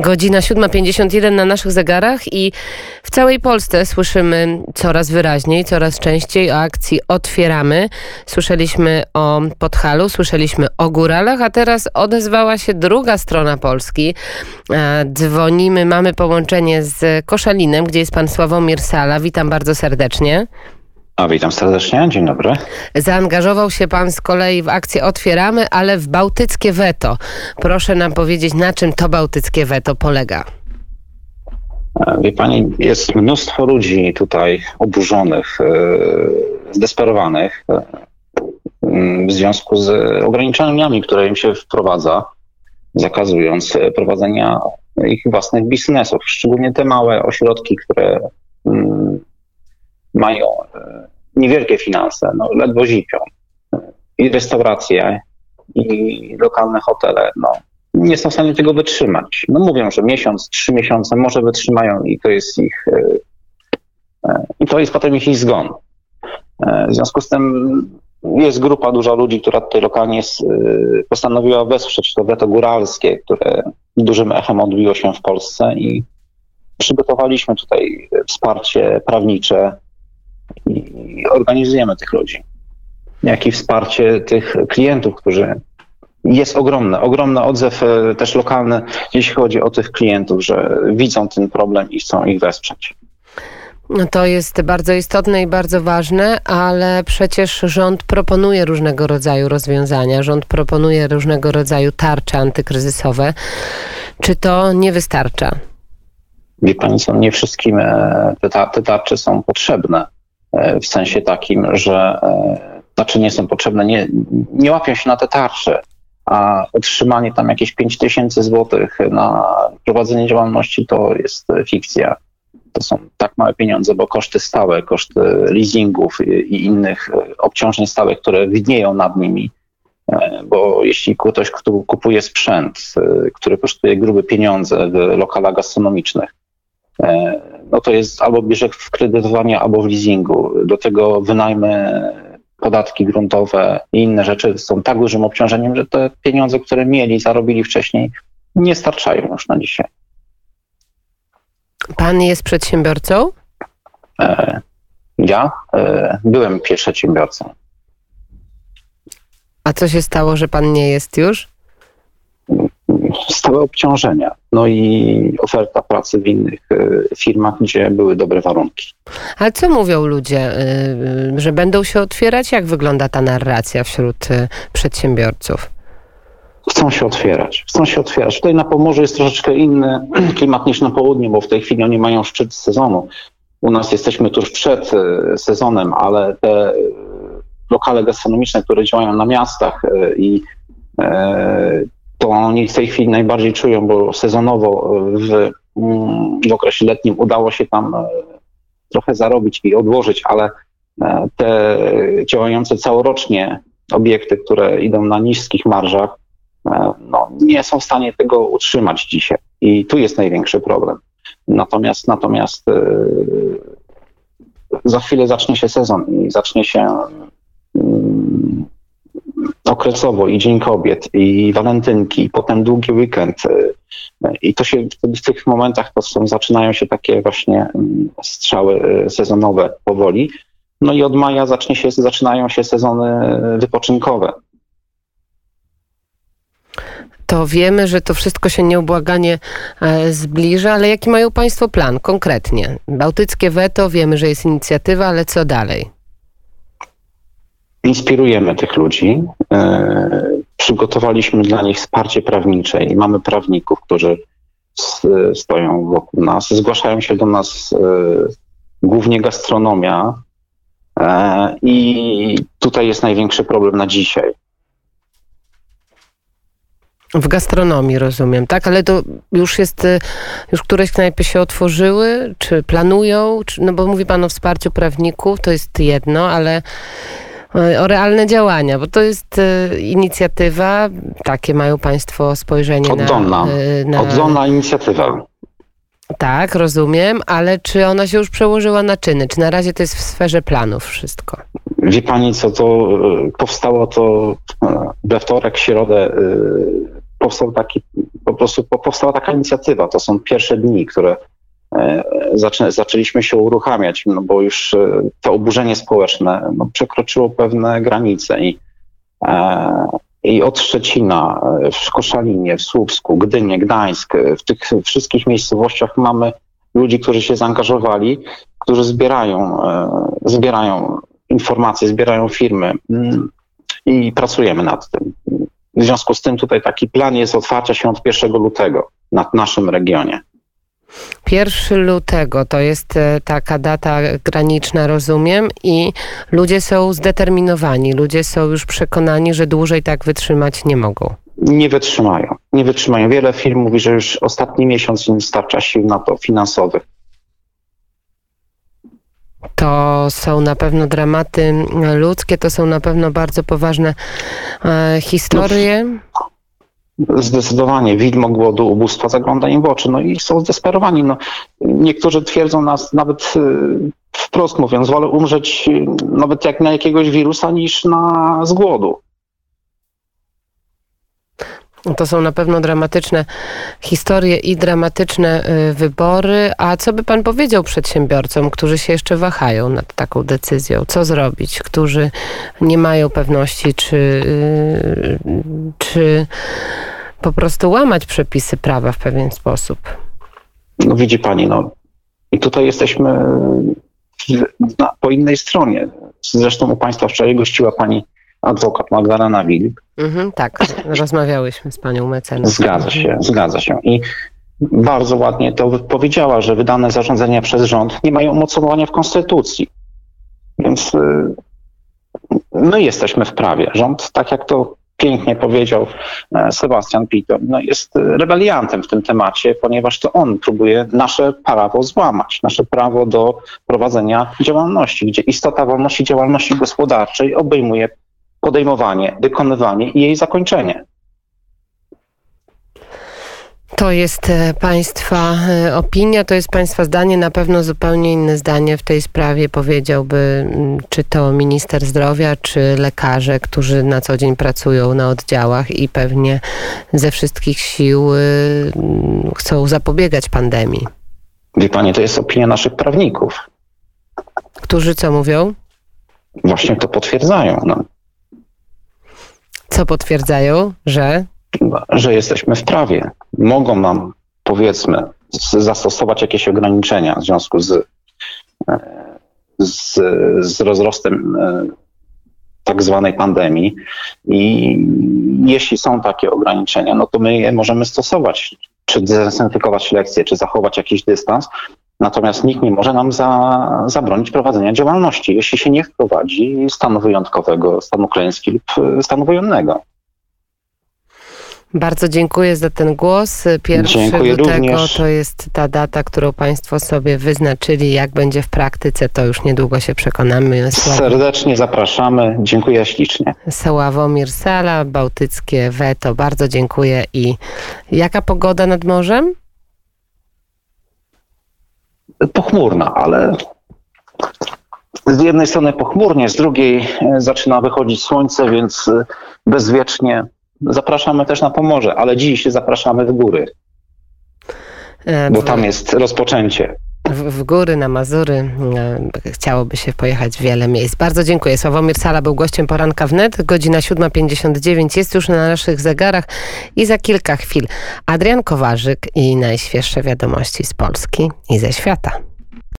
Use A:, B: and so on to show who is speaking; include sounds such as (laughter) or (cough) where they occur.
A: Godzina 7.51 na naszych zegarach i w całej Polsce słyszymy coraz wyraźniej, coraz częściej o akcji Otwieramy. Słyszeliśmy o Podhalu, słyszeliśmy o Góralach, a teraz odezwała się druga strona Polski. E, dzwonimy, mamy połączenie z Koszalinem, gdzie jest pan Sławomir Sala. Witam bardzo serdecznie.
B: A witam serdecznie, dzień dobry.
A: Zaangażował się pan z kolei w akcję Otwieramy, ale w bałtyckie weto. Proszę nam powiedzieć, na czym to bałtyckie weto polega.
B: E, wie pani, jest mnóstwo ludzi tutaj oburzonych, e, zdesperowanych e, w związku z ograniczeniami, które im się wprowadza, zakazując prowadzenia ich własnych biznesów, szczególnie te małe ośrodki, które mają e, niewielkie finanse, no, ledwo zipią. I restauracje, i lokalne hotele, no, nie są w stanie tego wytrzymać. No mówią, że miesiąc, trzy miesiące może wytrzymają i to jest ich, e, e, i to jest potem ich zgon. W związku z tym jest grupa duża ludzi, która tutaj lokalnie postanowiła wesprzeć to weto góralskie, które dużym echem odbiło się w Polsce i przygotowaliśmy tutaj wsparcie prawnicze i organizujemy tych ludzi. Jak i wsparcie tych klientów, którzy jest ogromny, ogromny odzew e, też lokalny, jeśli chodzi o tych klientów, że widzą ten problem i chcą ich wesprzeć.
A: No to jest bardzo istotne i bardzo ważne, ale przecież rząd proponuje różnego rodzaju rozwiązania, rząd proponuje różnego rodzaju tarcze antykryzysowe. Czy to nie wystarcza?
B: Wie Pani co, nie wszystkim e, te, te tarcze są potrzebne. E, w sensie takim, że e, znaczy nie są potrzebne, nie, nie łapią się na te tarcze, a otrzymanie tam jakieś 5 tysięcy złotych na prowadzenie działalności to jest fikcja. To są tak małe pieniądze, bo koszty stałe, koszty leasingów i innych e, obciążeń stałych, które widnieją nad nimi, bo jeśli ktoś kupuje sprzęt, który kosztuje grube pieniądze w lokalach gastronomicznych, no to jest albo bierze w kredytowanie, albo w leasingu. Do tego wynajmy, podatki gruntowe i inne rzeczy są tak dużym obciążeniem, że te pieniądze, które mieli, zarobili wcześniej, nie starczają już na dzisiaj.
A: Pan jest przedsiębiorcą?
B: E, ja e, byłem przedsiębiorcą.
A: A co się stało, że pan nie jest już?
B: Stałe obciążenia, no i oferta pracy w innych e, firmach, gdzie były dobre warunki.
A: Ale co mówią ludzie, e, że będą się otwierać? Jak wygląda ta narracja wśród e, przedsiębiorców?
B: Chcą się otwierać. Chcą się otwierać. Tutaj na Pomorzu jest troszeczkę inny (clears throat) klimat niż na południu, bo w tej chwili oni mają szczyt sezonu. U nas jesteśmy tuż przed sezonem, ale te lokale gastronomiczne, które działają na miastach i to oni w tej chwili najbardziej czują, bo sezonowo w, mm, w okresie letnim udało się tam e, trochę zarobić i odłożyć, ale e, te działające całorocznie obiekty, które idą na niskich marżach, e, no, nie są w stanie tego utrzymać dzisiaj. I tu jest największy problem. Natomiast, natomiast za chwilę zacznie się sezon i zacznie się mm, okresowo i Dzień Kobiet, i walentynki, i potem długi weekend. Y, I to się w tych momentach to są, zaczynają się takie właśnie mm, strzały y, sezonowe powoli. No i od maja zacznie się, zaczynają się sezony wypoczynkowe.
A: To wiemy, że to wszystko się nieubłaganie e, zbliża, ale jaki mają Państwo plan konkretnie? Bałtyckie weto, wiemy, że jest inicjatywa, ale co dalej?
B: Inspirujemy tych ludzi. E, przygotowaliśmy dla nich wsparcie prawnicze i mamy prawników, którzy stoją wokół nas. Zgłaszają się do nas e, głównie gastronomia e, i tutaj jest największy problem na dzisiaj.
A: W gastronomii rozumiem, tak? Ale to już jest, już któreś knajpy się otworzyły, czy planują? Czy, no bo mówi Pan o wsparciu prawników, to jest jedno, ale o realne działania, bo to jest e, inicjatywa, takie mają Państwo spojrzenie
B: Oddolna.
A: na...
B: E, na... Oddolna inicjatywa.
A: Tak, rozumiem, ale czy ona się już przełożyła na czyny? Czy na razie to jest w sferze planów wszystko?
B: Wie Pani co, to powstało to we wtorek, środę powstał taki, po prostu powstała taka inicjatywa. To są pierwsze dni, które zaczę, zaczęliśmy się uruchamiać, no bo już to oburzenie społeczne no, przekroczyło pewne granice i, i od Szczecina, w Koszalinie, w Słupsku, Gdynie, Gdańsk, w tych wszystkich miejscowościach mamy ludzi, którzy się zaangażowali, którzy zbierają, zbierają informacje, zbierają firmy mm, i pracujemy nad tym. W związku z tym tutaj taki plan jest otwarcia się od 1 lutego nad naszym regionie.
A: 1 lutego to jest e, taka data graniczna, rozumiem, i ludzie są zdeterminowani, ludzie są już przekonani, że dłużej tak wytrzymać nie mogą.
B: Nie wytrzymają. Nie wytrzymają. Wiele firm mówi, że już ostatni miesiąc im starcza sił na to finansowych.
A: To są na pewno dramaty ludzkie, to są na pewno bardzo poważne e, historie.
B: No, zdecydowanie widmo głodu, ubóstwa zagląda im w oczy, no i są zdesperowani. No, niektórzy twierdzą nas nawet e, wprost mówiąc, wolę umrzeć e, nawet jak na jakiegoś wirusa niż na z głodu.
A: To są na pewno dramatyczne historie i dramatyczne y, wybory. A co by pan powiedział przedsiębiorcom, którzy się jeszcze wahają nad taką decyzją? Co zrobić? Którzy nie mają pewności, czy, y, czy po prostu łamać przepisy prawa w pewien sposób?
B: No widzi pani, no i tutaj jesteśmy na, po innej stronie. Zresztą u państwa wczoraj gościła pani adwokat Magdalena Wilk.
A: Mhm, tak, rozmawiałyśmy z panią mecenas.
B: Zgadza się, zgadza się. I bardzo ładnie to powiedziała, że wydane zarządzenia przez rząd nie mają umocowania w Konstytucji. Więc y, my jesteśmy w prawie. Rząd, tak jak to pięknie powiedział e, Sebastian Pito, no jest rebeliantem w tym temacie, ponieważ to on próbuje nasze prawo złamać, nasze prawo do prowadzenia działalności, gdzie istota wolności działalności gospodarczej obejmuje podejmowanie, wykonywanie i jej zakończenie.
A: To jest e, Państwa e, opinia, to jest Państwa zdanie. Na pewno zupełnie inne zdanie w tej sprawie powiedziałby, czy to minister zdrowia, czy lekarze, którzy na co dzień pracują na oddziałach i pewnie ze wszystkich sił chcą zapobiegać pandemii.
B: Wie Pani, to jest opinia naszych prawników.
A: Którzy co mówią?
B: Właśnie to potwierdzają. No.
A: Co potwierdzają, że?
B: Że jesteśmy w prawie. Mogą nam, powiedzmy, zastosować jakieś ograniczenia w związku z, e, z, z rozrostem e, tak zwanej pandemii. I jeśli są takie ograniczenia, no to my je możemy stosować, czy zdezynfekować lekcje, czy zachować jakiś dystans, Natomiast nikt nie może nam za, zabronić prowadzenia działalności, jeśli się nie wprowadzi stanu wyjątkowego, stanu klęski lub e, stanu wojennego.
A: Bardzo dziękuję za ten głos. Pierwszy dziękuję lutego również. to jest ta data, którą Państwo sobie wyznaczyli. Jak będzie w praktyce, to już niedługo się przekonamy.
B: Serdecznie zapraszamy. Dziękuję ślicznie.
A: Sławomir Sala, Bałtyckie Weto. Bardzo dziękuję. I jaka pogoda nad morzem?
B: Pochmurna, ale z jednej strony pochmurnie, z drugiej e, zaczyna wychodzić słońce, więc e, bezwiecznie zapraszamy też na Pomorze, ale dziś zapraszamy w góry, e, bo tam jest rozpoczęcie.
A: W, w, góry, na Mazury. Chciałoby się pojechać w wiele miejsc. Bardzo dziękuję. Sławomir Sala był gościem poranka wnet. Godzina 7.59 jest już na naszych zegarach i za kilka chwil Adrian Kowarzyk i najświeższe wiadomości z Polski i ze świata.